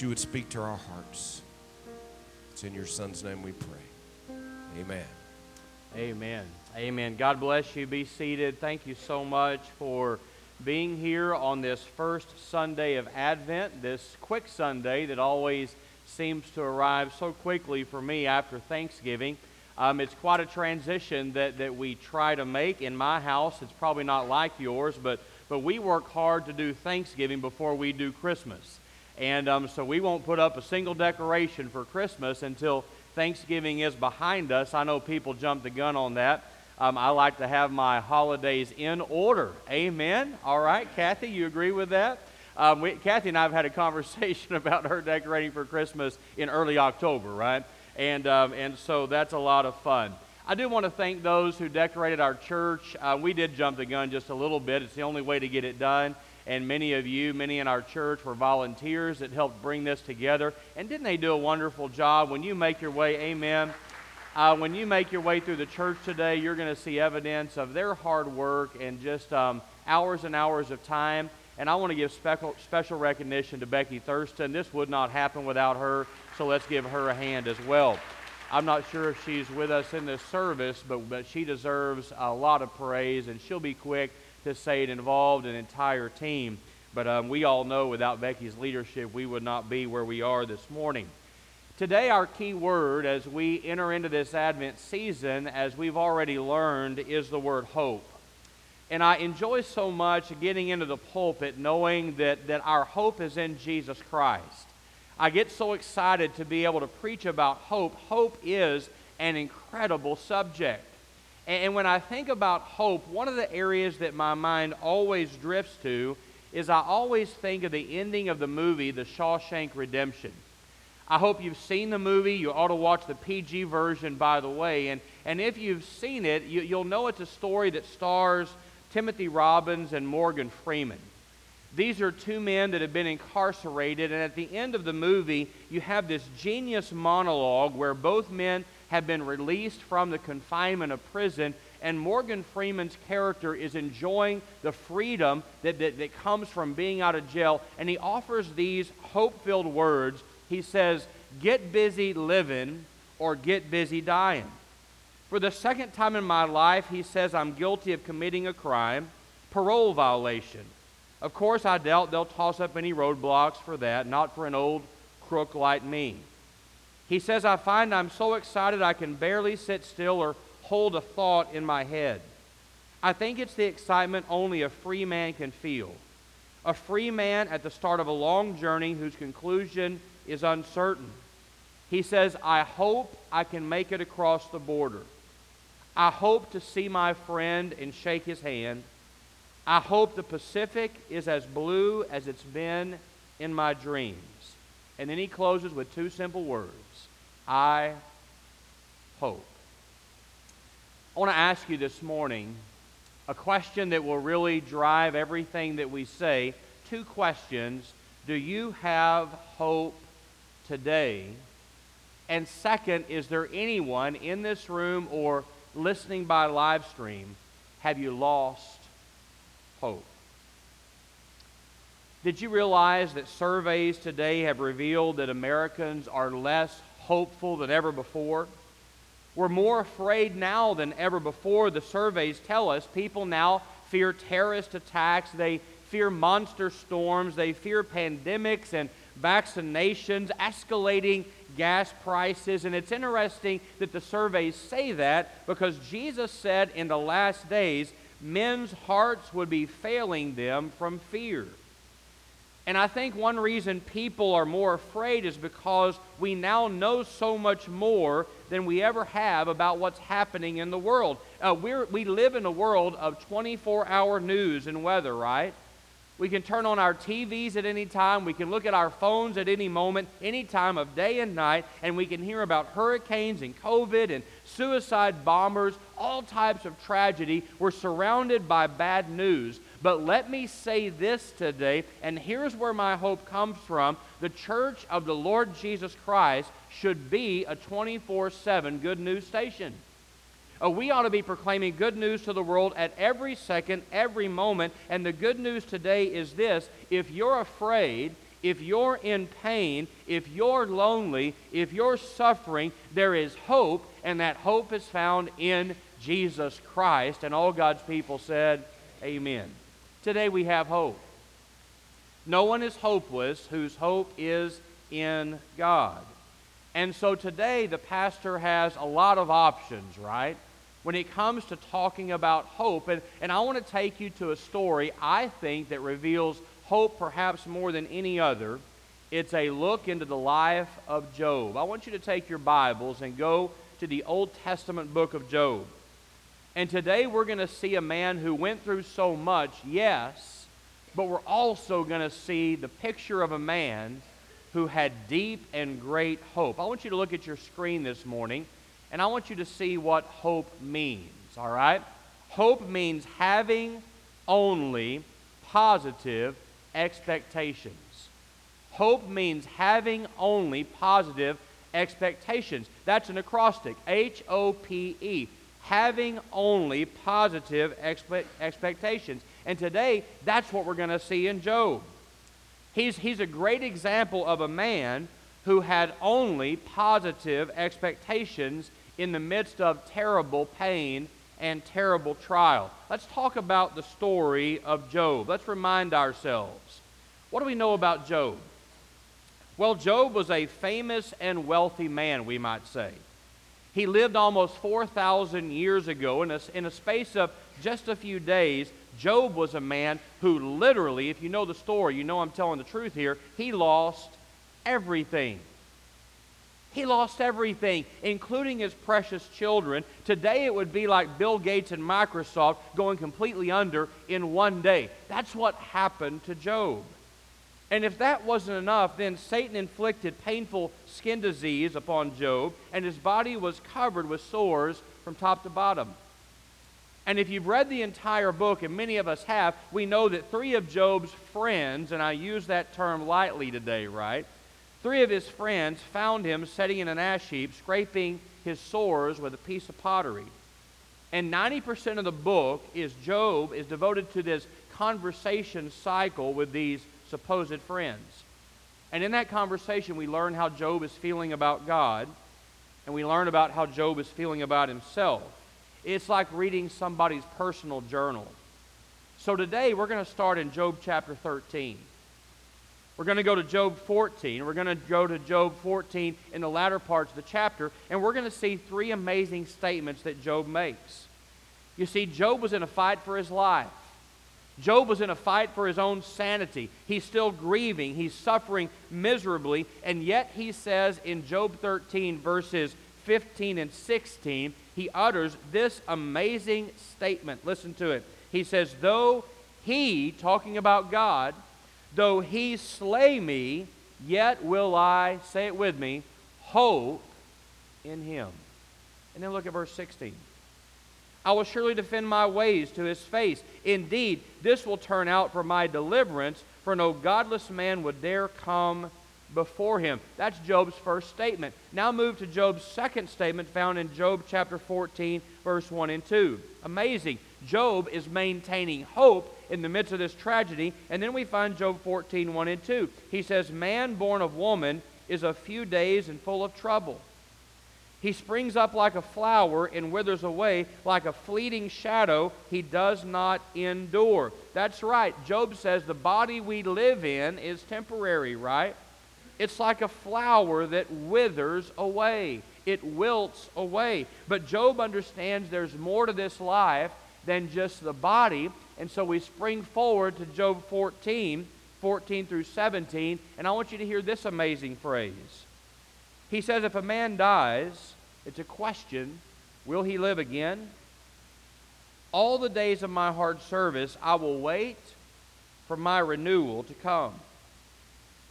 you would speak to our hearts. It's in your Son's name we pray. Amen. Amen. Amen. God bless you. Be seated. Thank you so much for being here on this first Sunday of Advent, this quick Sunday that always seems to arrive so quickly for me after Thanksgiving. Um, it's quite a transition that, that we try to make in my house. It's probably not like yours, but, but we work hard to do Thanksgiving before we do Christmas. And um, so we won't put up a single decoration for Christmas until Thanksgiving is behind us. I know people jump the gun on that. Um, I like to have my holidays in order. Amen. All right, Kathy, you agree with that? Um, we, Kathy and I have had a conversation about her decorating for Christmas in early October, right? And, um, and so that's a lot of fun. I do want to thank those who decorated our church. Uh, we did jump the gun just a little bit. It's the only way to get it done. And many of you, many in our church, were volunteers that helped bring this together. And didn't they do a wonderful job? When you make your way, amen. Uh, when you make your way through the church today, you're going to see evidence of their hard work and just um, hours and hours of time. And I want to give special, special recognition to Becky Thurston. This would not happen without her, so let's give her a hand as well. I'm not sure if she's with us in this service, but, but she deserves a lot of praise, and she'll be quick to say it involved an entire team. But um, we all know without Becky's leadership, we would not be where we are this morning. Today, our key word as we enter into this Advent season, as we've already learned, is the word hope. And I enjoy so much getting into the pulpit knowing that, that our hope is in Jesus Christ. I get so excited to be able to preach about hope. Hope is an incredible subject. And when I think about hope, one of the areas that my mind always drifts to is I always think of the ending of the movie, The Shawshank Redemption. I hope you've seen the movie. You ought to watch the PG version, by the way. And, and if you've seen it, you, you'll know it's a story that stars Timothy Robbins and Morgan Freeman. These are two men that have been incarcerated, and at the end of the movie, you have this genius monologue where both men have been released from the confinement of prison, and Morgan Freeman's character is enjoying the freedom that, that, that comes from being out of jail, and he offers these hope filled words he says, Get busy living or get busy dying. For the second time in my life, he says, I'm guilty of committing a crime, parole violation. Of course, I doubt they'll toss up any roadblocks for that, not for an old crook like me. He says, I find I'm so excited I can barely sit still or hold a thought in my head. I think it's the excitement only a free man can feel. A free man at the start of a long journey whose conclusion is uncertain. He says, I hope I can make it across the border. I hope to see my friend and shake his hand. I hope the Pacific is as blue as it's been in my dreams. And then he closes with two simple words I hope. I want to ask you this morning a question that will really drive everything that we say. Two questions. Do you have hope today? And second, is there anyone in this room or listening by live stream, have you lost hope? Did you realize that surveys today have revealed that Americans are less hopeful than ever before? We're more afraid now than ever before. The surveys tell us people now fear terrorist attacks, they fear monster storms, they fear pandemics and vaccinations, escalating gas prices. And it's interesting that the surveys say that because Jesus said in the last days, men's hearts would be failing them from fear. And I think one reason people are more afraid is because we now know so much more than we ever have about what's happening in the world. Uh, we live in a world of 24 hour news and weather, right? We can turn on our TVs at any time. We can look at our phones at any moment, any time of day and night, and we can hear about hurricanes and COVID and suicide bombers, all types of tragedy. We're surrounded by bad news. But let me say this today, and here's where my hope comes from. The church of the Lord Jesus Christ should be a 24 7 good news station. Uh, we ought to be proclaiming good news to the world at every second, every moment. And the good news today is this if you're afraid, If you're in pain, if you're lonely, if you're suffering, there is hope, and that hope is found in Jesus Christ. And all God's people said, Amen. Today we have hope. No one is hopeless whose hope is in God. And so today the pastor has a lot of options, right? When it comes to talking about hope. And, and I want to take you to a story I think that reveals hope perhaps more than any other. It's a look into the life of Job. I want you to take your Bibles and go to the Old Testament book of Job. And today we're going to see a man who went through so much, yes, but we're also going to see the picture of a man who had deep and great hope. I want you to look at your screen this morning, and I want you to see what hope means, all right? Hope means having only positive expectations. Hope means having only positive expectations. That's an acrostic H O P E. Having only positive expe- expectations. And today, that's what we're going to see in Job. He's, he's a great example of a man who had only positive expectations in the midst of terrible pain and terrible trial. Let's talk about the story of Job. Let's remind ourselves. What do we know about Job? Well, Job was a famous and wealthy man, we might say. He lived almost 4,000 years ago. In a, in a space of just a few days, Job was a man who literally, if you know the story, you know I'm telling the truth here, he lost everything. He lost everything, including his precious children. Today it would be like Bill Gates and Microsoft going completely under in one day. That's what happened to Job. And if that wasn't enough, then Satan inflicted painful skin disease upon Job, and his body was covered with sores from top to bottom. And if you've read the entire book, and many of us have, we know that three of Job's friends, and I use that term lightly today, right? Three of his friends found him sitting in an ash heap, scraping his sores with a piece of pottery. And 90% of the book is Job is devoted to this conversation cycle with these supposed friends. And in that conversation, we learn how Job is feeling about God, and we learn about how Job is feeling about himself. It's like reading somebody's personal journal. So today we're going to start in Job chapter 13. We're going to go to Job 14. We're going to go to Job 14 in the latter parts of the chapter, and we're going to see three amazing statements that Job makes. You see, Job was in a fight for his life. Job was in a fight for his own sanity. He's still grieving. He's suffering miserably. And yet he says in Job 13, verses 15 and 16, he utters this amazing statement. Listen to it. He says, Though he, talking about God, though he slay me, yet will I, say it with me, hope in him. And then look at verse 16. I will surely defend my ways to his face. Indeed, this will turn out for my deliverance, for no godless man would dare come before him. That's Job's first statement. Now move to Job's second statement found in Job chapter 14, verse 1 and 2. Amazing. Job is maintaining hope in the midst of this tragedy. And then we find Job 14, 1 and 2. He says, Man born of woman is a few days and full of trouble. He springs up like a flower and withers away like a fleeting shadow. He does not endure. That's right. Job says the body we live in is temporary, right? It's like a flower that withers away, it wilts away. But Job understands there's more to this life than just the body. And so we spring forward to Job 14, 14 through 17. And I want you to hear this amazing phrase. He says, If a man dies, it's a question will he live again? All the days of my hard service, I will wait for my renewal to come.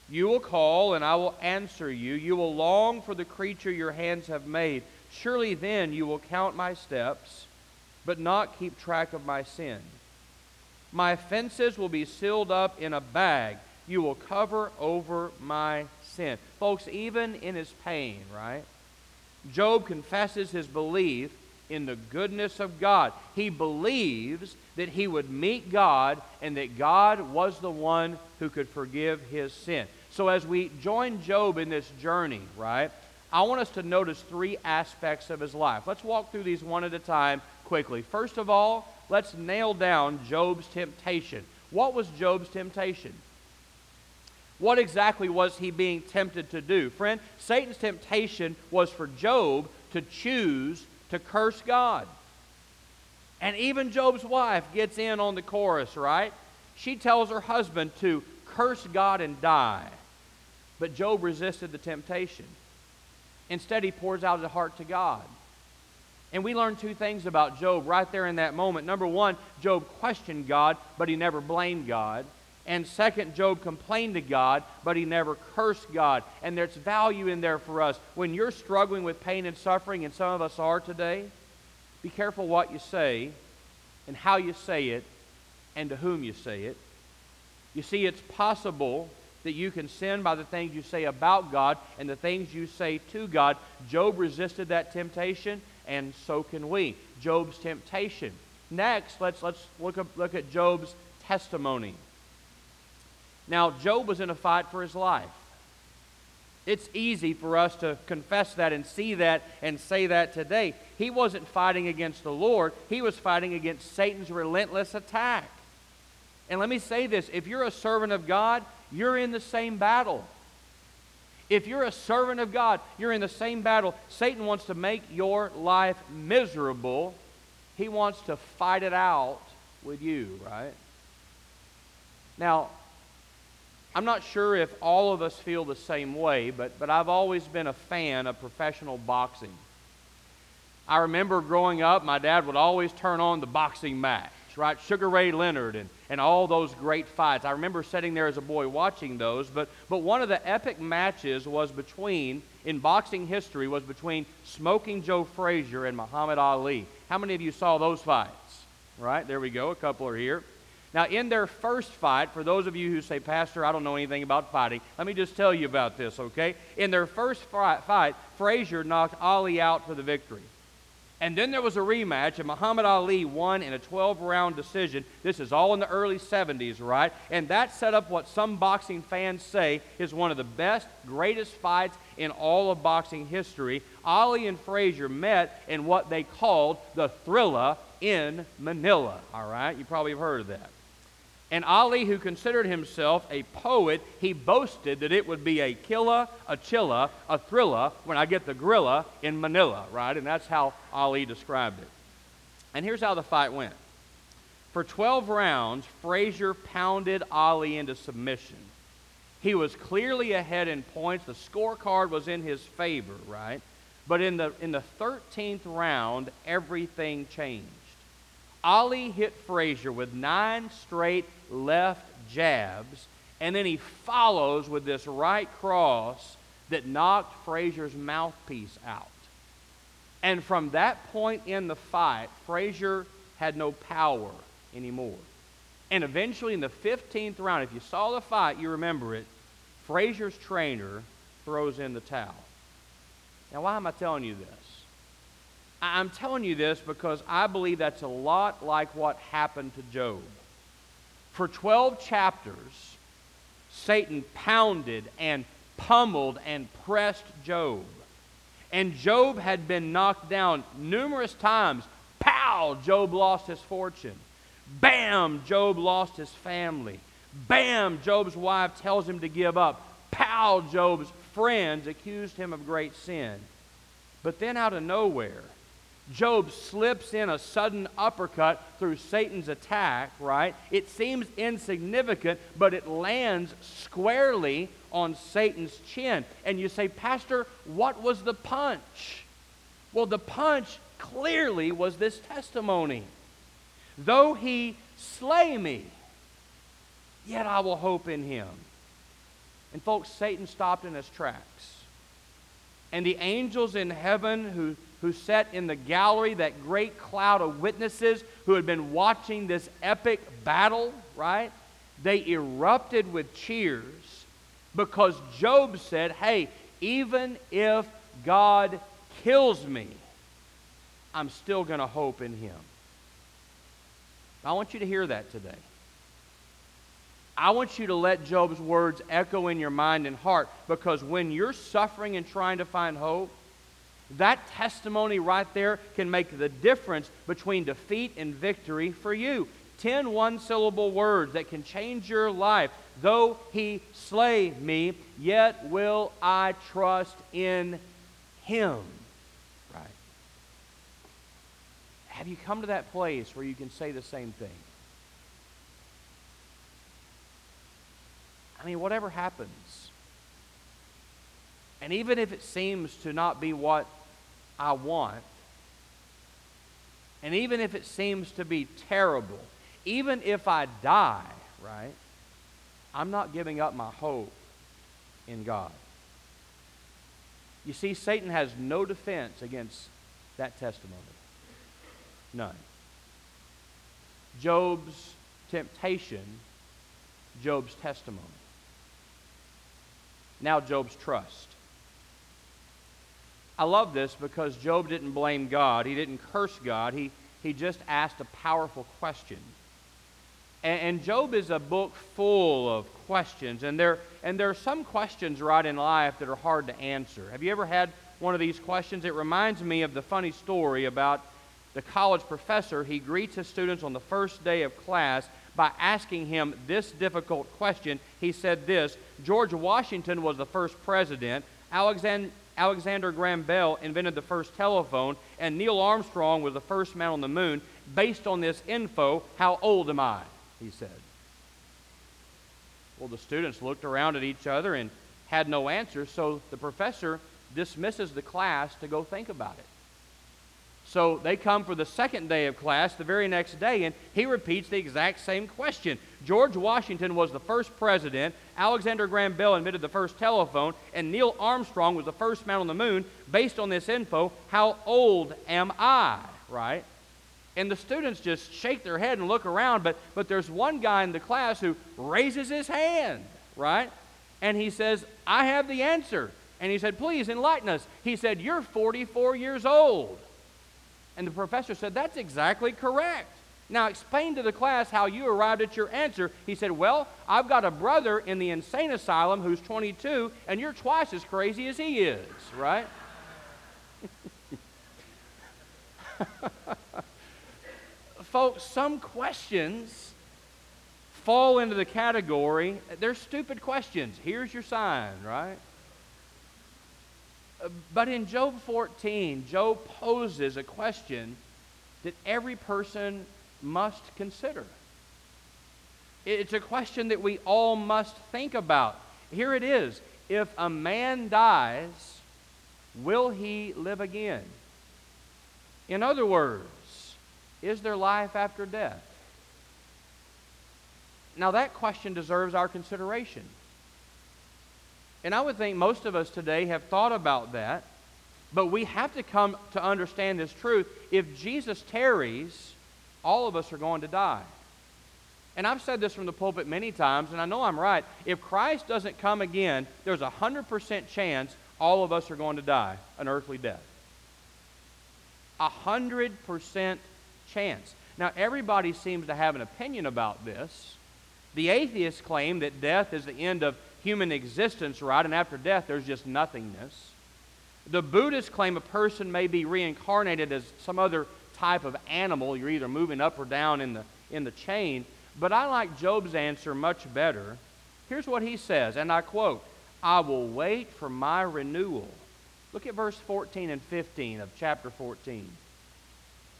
You will call, and I will answer you. You will long for the creature your hands have made. Surely then you will count my steps, but not keep track of my sin. My offenses will be sealed up in a bag. You will cover over my sin. Folks, even in his pain, right? Job confesses his belief in the goodness of God. He believes that he would meet God and that God was the one who could forgive his sin. So, as we join Job in this journey, right, I want us to notice three aspects of his life. Let's walk through these one at a time quickly. First of all, let's nail down Job's temptation. What was Job's temptation? What exactly was he being tempted to do? Friend, Satan's temptation was for Job to choose to curse God. And even Job's wife gets in on the chorus, right? She tells her husband to curse God and die. But Job resisted the temptation. Instead, he pours out his heart to God. And we learn two things about Job right there in that moment. Number one, Job questioned God, but he never blamed God. And second, Job complained to God, but he never cursed God. And there's value in there for us. When you're struggling with pain and suffering, and some of us are today, be careful what you say and how you say it and to whom you say it. You see, it's possible that you can sin by the things you say about God and the things you say to God. Job resisted that temptation, and so can we. Job's temptation. Next, let's, let's look, up, look at Job's testimony. Now, Job was in a fight for his life. It's easy for us to confess that and see that and say that today. He wasn't fighting against the Lord, he was fighting against Satan's relentless attack. And let me say this if you're a servant of God, you're in the same battle. If you're a servant of God, you're in the same battle. Satan wants to make your life miserable. He wants to fight it out with you, right? Now, I'm not sure if all of us feel the same way, but, but I've always been a fan of professional boxing. I remember growing up, my dad would always turn on the boxing match, right? Sugar Ray Leonard and, and all those great fights. I remember sitting there as a boy watching those, but, but one of the epic matches was between, in boxing history, was between Smoking Joe Frazier and Muhammad Ali. How many of you saw those fights? Right, there we go, a couple are here. Now, in their first fight, for those of you who say, Pastor, I don't know anything about fighting, let me just tell you about this, okay? In their first fight, Frazier knocked Ali out for the victory. And then there was a rematch, and Muhammad Ali won in a 12 round decision. This is all in the early 70s, right? And that set up what some boxing fans say is one of the best, greatest fights in all of boxing history. Ali and Frazier met in what they called the Thrilla in Manila, all right? You probably have heard of that. And Ali, who considered himself a poet, he boasted that it would be a killa, a chilla, a thrilla when I get the gorilla in Manila, right? And that's how Ali described it. And here's how the fight went. For 12 rounds, Frazier pounded Ali into submission. He was clearly ahead in points. The scorecard was in his favor, right? But in the, in the 13th round, everything changed. Ali hit Frazier with nine straight left jabs, and then he follows with this right cross that knocked Frazier's mouthpiece out. And from that point in the fight, Frazier had no power anymore. And eventually, in the 15th round, if you saw the fight, you remember it, Frazier's trainer throws in the towel. Now, why am I telling you this? I'm telling you this because I believe that's a lot like what happened to Job. For 12 chapters, Satan pounded and pummeled and pressed Job. And Job had been knocked down numerous times. Pow! Job lost his fortune. Bam! Job lost his family. Bam! Job's wife tells him to give up. Pow! Job's friends accused him of great sin. But then out of nowhere, Job slips in a sudden uppercut through Satan's attack, right? It seems insignificant, but it lands squarely on Satan's chin. And you say, Pastor, what was the punch? Well, the punch clearly was this testimony. Though he slay me, yet I will hope in him. And folks, Satan stopped in his tracks. And the angels in heaven who who sat in the gallery, that great cloud of witnesses who had been watching this epic battle, right? They erupted with cheers because Job said, Hey, even if God kills me, I'm still going to hope in him. I want you to hear that today. I want you to let Job's words echo in your mind and heart because when you're suffering and trying to find hope, that testimony right there can make the difference between defeat and victory for you. Ten one syllable words that can change your life. Though he slay me, yet will I trust in him. Right. Have you come to that place where you can say the same thing? I mean, whatever happens, and even if it seems to not be what I want, and even if it seems to be terrible, even if I die, right, I'm not giving up my hope in God. You see, Satan has no defense against that testimony. None. Job's temptation, Job's testimony. Now, Job's trust. I love this because Job didn't blame God. He didn't curse God. He, he just asked a powerful question. And, and Job is a book full of questions. And there, and there are some questions right in life that are hard to answer. Have you ever had one of these questions? It reminds me of the funny story about the college professor. He greets his students on the first day of class by asking him this difficult question. He said this George Washington was the first president. Alexander, Alexander Graham Bell invented the first telephone, and Neil Armstrong was the first man on the moon. Based on this info, how old am I? He said. Well, the students looked around at each other and had no answer, so the professor dismisses the class to go think about it. So they come for the second day of class the very next day, and he repeats the exact same question. George Washington was the first president, Alexander Graham Bell invented the first telephone, and Neil Armstrong was the first man on the moon. Based on this info, how old am I? Right? And the students just shake their head and look around, but, but there's one guy in the class who raises his hand, right? And he says, I have the answer. And he said, Please enlighten us. He said, You're 44 years old. And the professor said, That's exactly correct. Now, explain to the class how you arrived at your answer. He said, Well, I've got a brother in the insane asylum who's 22, and you're twice as crazy as he is, right? Folks, some questions fall into the category, they're stupid questions. Here's your sign, right? Uh, but in Job 14, Job poses a question that every person must consider. It's a question that we all must think about. Here it is If a man dies, will he live again? In other words, is there life after death? Now, that question deserves our consideration. And I would think most of us today have thought about that, but we have to come to understand this truth. If Jesus tarries, all of us are going to die. And I've said this from the pulpit many times, and I know I'm right. If Christ doesn't come again, there's a 100% chance all of us are going to die an earthly death. A 100% chance. Now, everybody seems to have an opinion about this. The atheists claim that death is the end of human existence, right? And after death, there's just nothingness. The Buddhists claim a person may be reincarnated as some other type of animal. You're either moving up or down in the, in the chain. But I like Job's answer much better. Here's what he says, and I quote I will wait for my renewal. Look at verse 14 and 15 of chapter 14.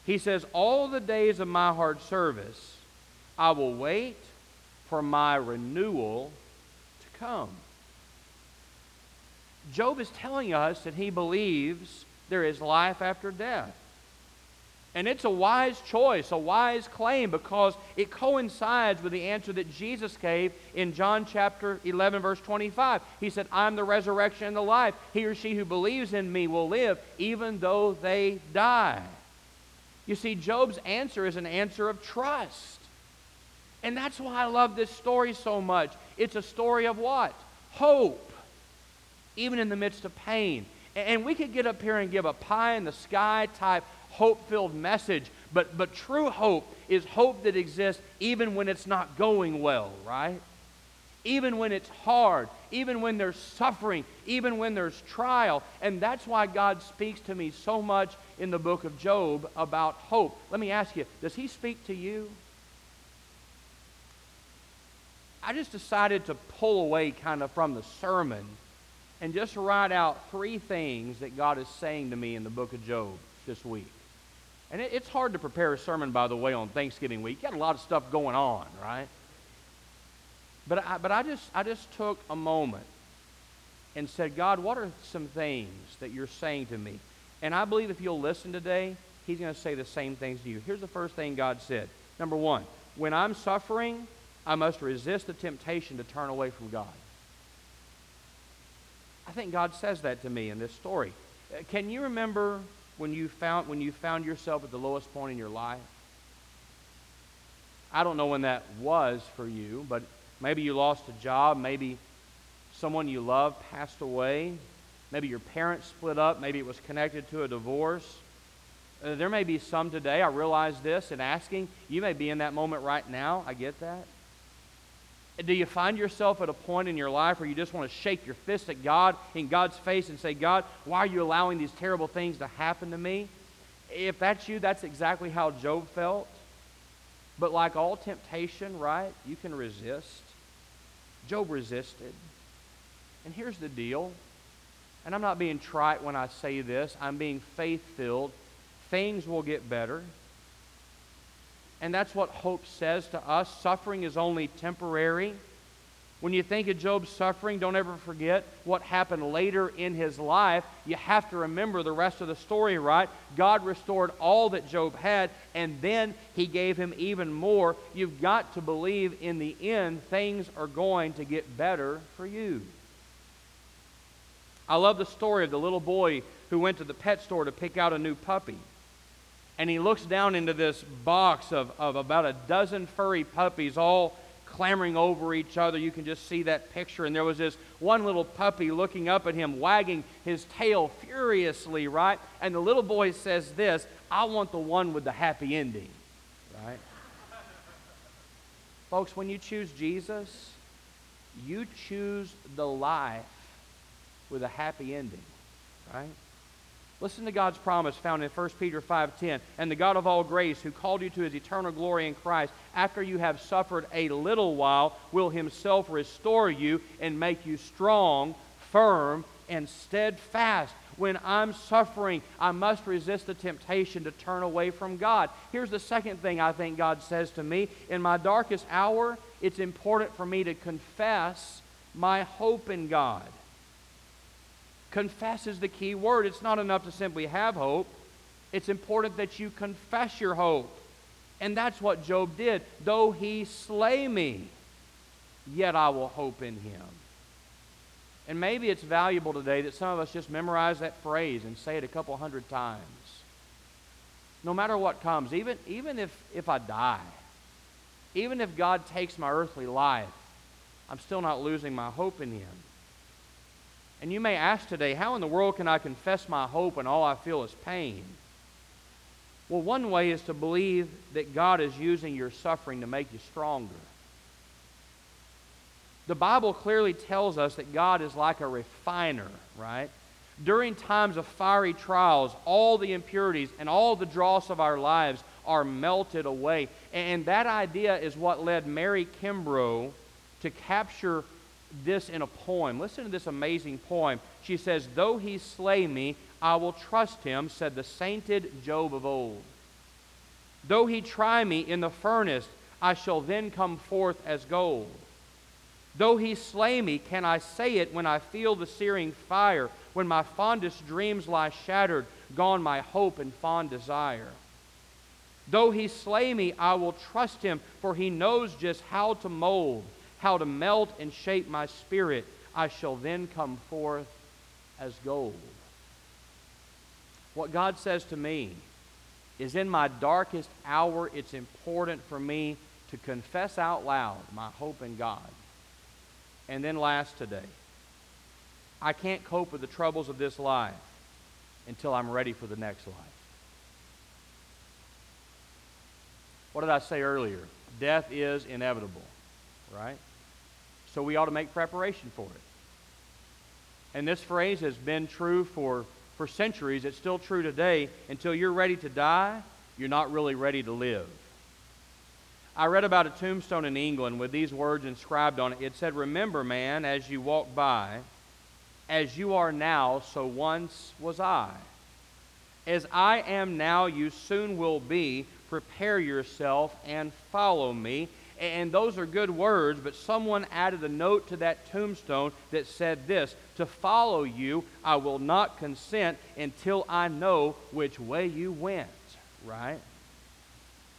He says, All the days of my hard service, I will wait for my renewal to come. Job is telling us that he believes there is life after death. And it's a wise choice, a wise claim, because it coincides with the answer that Jesus gave in John chapter 11, verse 25. He said, I'm the resurrection and the life. He or she who believes in me will live, even though they die. You see, Job's answer is an answer of trust. And that's why I love this story so much. It's a story of what? Hope, even in the midst of pain. And we could get up here and give a pie in the sky type hope filled message. But, but true hope is hope that exists even when it's not going well, right? Even when it's hard, even when there's suffering, even when there's trial. And that's why God speaks to me so much in the book of Job about hope. Let me ask you, does He speak to you? I just decided to pull away kind of from the sermon and just write out three things that God is saying to me in the book of Job this week. And it, it's hard to prepare a sermon, by the way, on Thanksgiving week. You got a lot of stuff going on, right? But I, but I just I just took a moment and said, God, what are some things that you're saying to me? And I believe if you'll listen today, He's going to say the same things to you. Here's the first thing God said. Number one, when I'm suffering, I must resist the temptation to turn away from God. I think God says that to me in this story. Uh, can you remember when you found when you found yourself at the lowest point in your life? I don't know when that was for you, but maybe you lost a job, maybe someone you love passed away, maybe your parents split up, maybe it was connected to a divorce. Uh, there may be some today, I realize this in asking. You may be in that moment right now. I get that. Do you find yourself at a point in your life where you just want to shake your fist at God in God's face and say, God, why are you allowing these terrible things to happen to me? If that's you, that's exactly how Job felt. But like all temptation, right, you can resist. Job resisted. And here's the deal, and I'm not being trite when I say this, I'm being faith filled. Things will get better. And that's what hope says to us. Suffering is only temporary. When you think of Job's suffering, don't ever forget what happened later in his life. You have to remember the rest of the story, right? God restored all that Job had, and then he gave him even more. You've got to believe in the end things are going to get better for you. I love the story of the little boy who went to the pet store to pick out a new puppy and he looks down into this box of, of about a dozen furry puppies all clamoring over each other. You can just see that picture. And there was this one little puppy looking up at him, wagging his tail furiously, right? And the little boy says this I want the one with the happy ending, right? Folks, when you choose Jesus, you choose the life with a happy ending, right? Listen to God's promise found in 1 Peter 5:10. And the God of all grace, who called you to his eternal glory in Christ, after you have suffered a little while, will himself restore you and make you strong, firm, and steadfast. When I'm suffering, I must resist the temptation to turn away from God. Here's the second thing I think God says to me. In my darkest hour, it's important for me to confess my hope in God. Confess is the key word. It's not enough to simply have hope, it's important that you confess your hope. And that's what Job did. Though he slay me, yet I will hope in him. And maybe it's valuable today that some of us just memorize that phrase and say it a couple hundred times. No matter what comes, even, even if, if I die, even if God takes my earthly life, I'm still not losing my hope in him. And you may ask today, how in the world can I confess my hope when all I feel is pain? Well, one way is to believe that God is using your suffering to make you stronger. The Bible clearly tells us that God is like a refiner, right? During times of fiery trials, all the impurities and all the dross of our lives are melted away. And that idea is what led Mary Kimbrough to capture this in a poem. Listen to this amazing poem. She says, Though he slay me, I will trust him, said the sainted Job of old. Though he try me in the furnace, I shall then come forth as gold. Though he slay me, can I say it when I feel the searing fire, when my fondest dreams lie shattered, gone my hope and fond desire? Though he slay me, I will trust him, for he knows just how to mold how to melt and shape my spirit, I shall then come forth as gold. What God says to me is in my darkest hour, it's important for me to confess out loud my hope in God. And then, last today, I can't cope with the troubles of this life until I'm ready for the next life. What did I say earlier? Death is inevitable, right? So we ought to make preparation for it. And this phrase has been true for, for centuries. It's still true today. Until you're ready to die, you're not really ready to live. I read about a tombstone in England with these words inscribed on it. It said, Remember, man, as you walk by, as you are now, so once was I. As I am now, you soon will be. Prepare yourself and follow me. And those are good words, but someone added a note to that tombstone that said this To follow you, I will not consent until I know which way you went, right?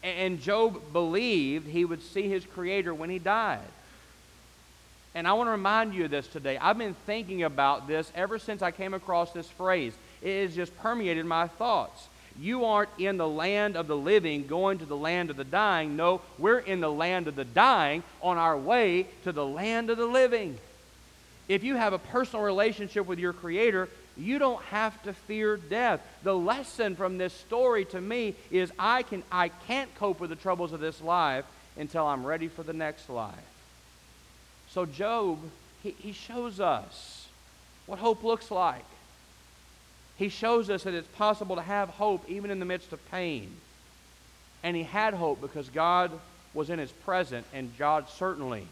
And Job believed he would see his Creator when he died. And I want to remind you of this today. I've been thinking about this ever since I came across this phrase. It has just permeated my thoughts. You aren't in the land of the living going to the land of the dying. No, we're in the land of the dying on our way to the land of the living. If you have a personal relationship with your Creator, you don't have to fear death. The lesson from this story to me is I, can, I can't cope with the troubles of this life until I'm ready for the next life. So, Job, he, he shows us what hope looks like. He shows us that it's possible to have hope even in the midst of pain. And he had hope because God was in his present, and God certainly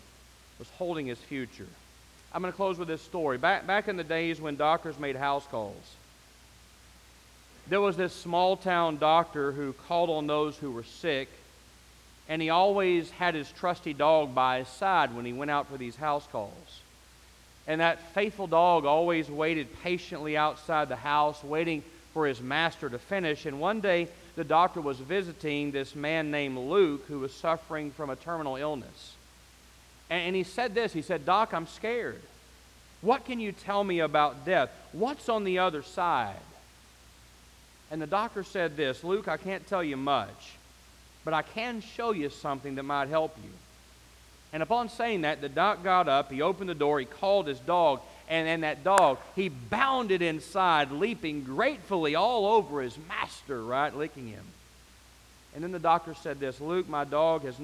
was holding his future. I'm going to close with this story. Back, back in the days when doctors made house calls, there was this small town doctor who called on those who were sick, and he always had his trusty dog by his side when he went out for these house calls. And that faithful dog always waited patiently outside the house, waiting for his master to finish. And one day, the doctor was visiting this man named Luke who was suffering from a terminal illness. And he said this He said, Doc, I'm scared. What can you tell me about death? What's on the other side? And the doctor said this Luke, I can't tell you much, but I can show you something that might help you. And upon saying that, the doc got up, he opened the door, he called his dog, and, and that dog, he bounded inside, leaping gratefully all over his master, right, licking him. And then the doctor said this Luke, my dog has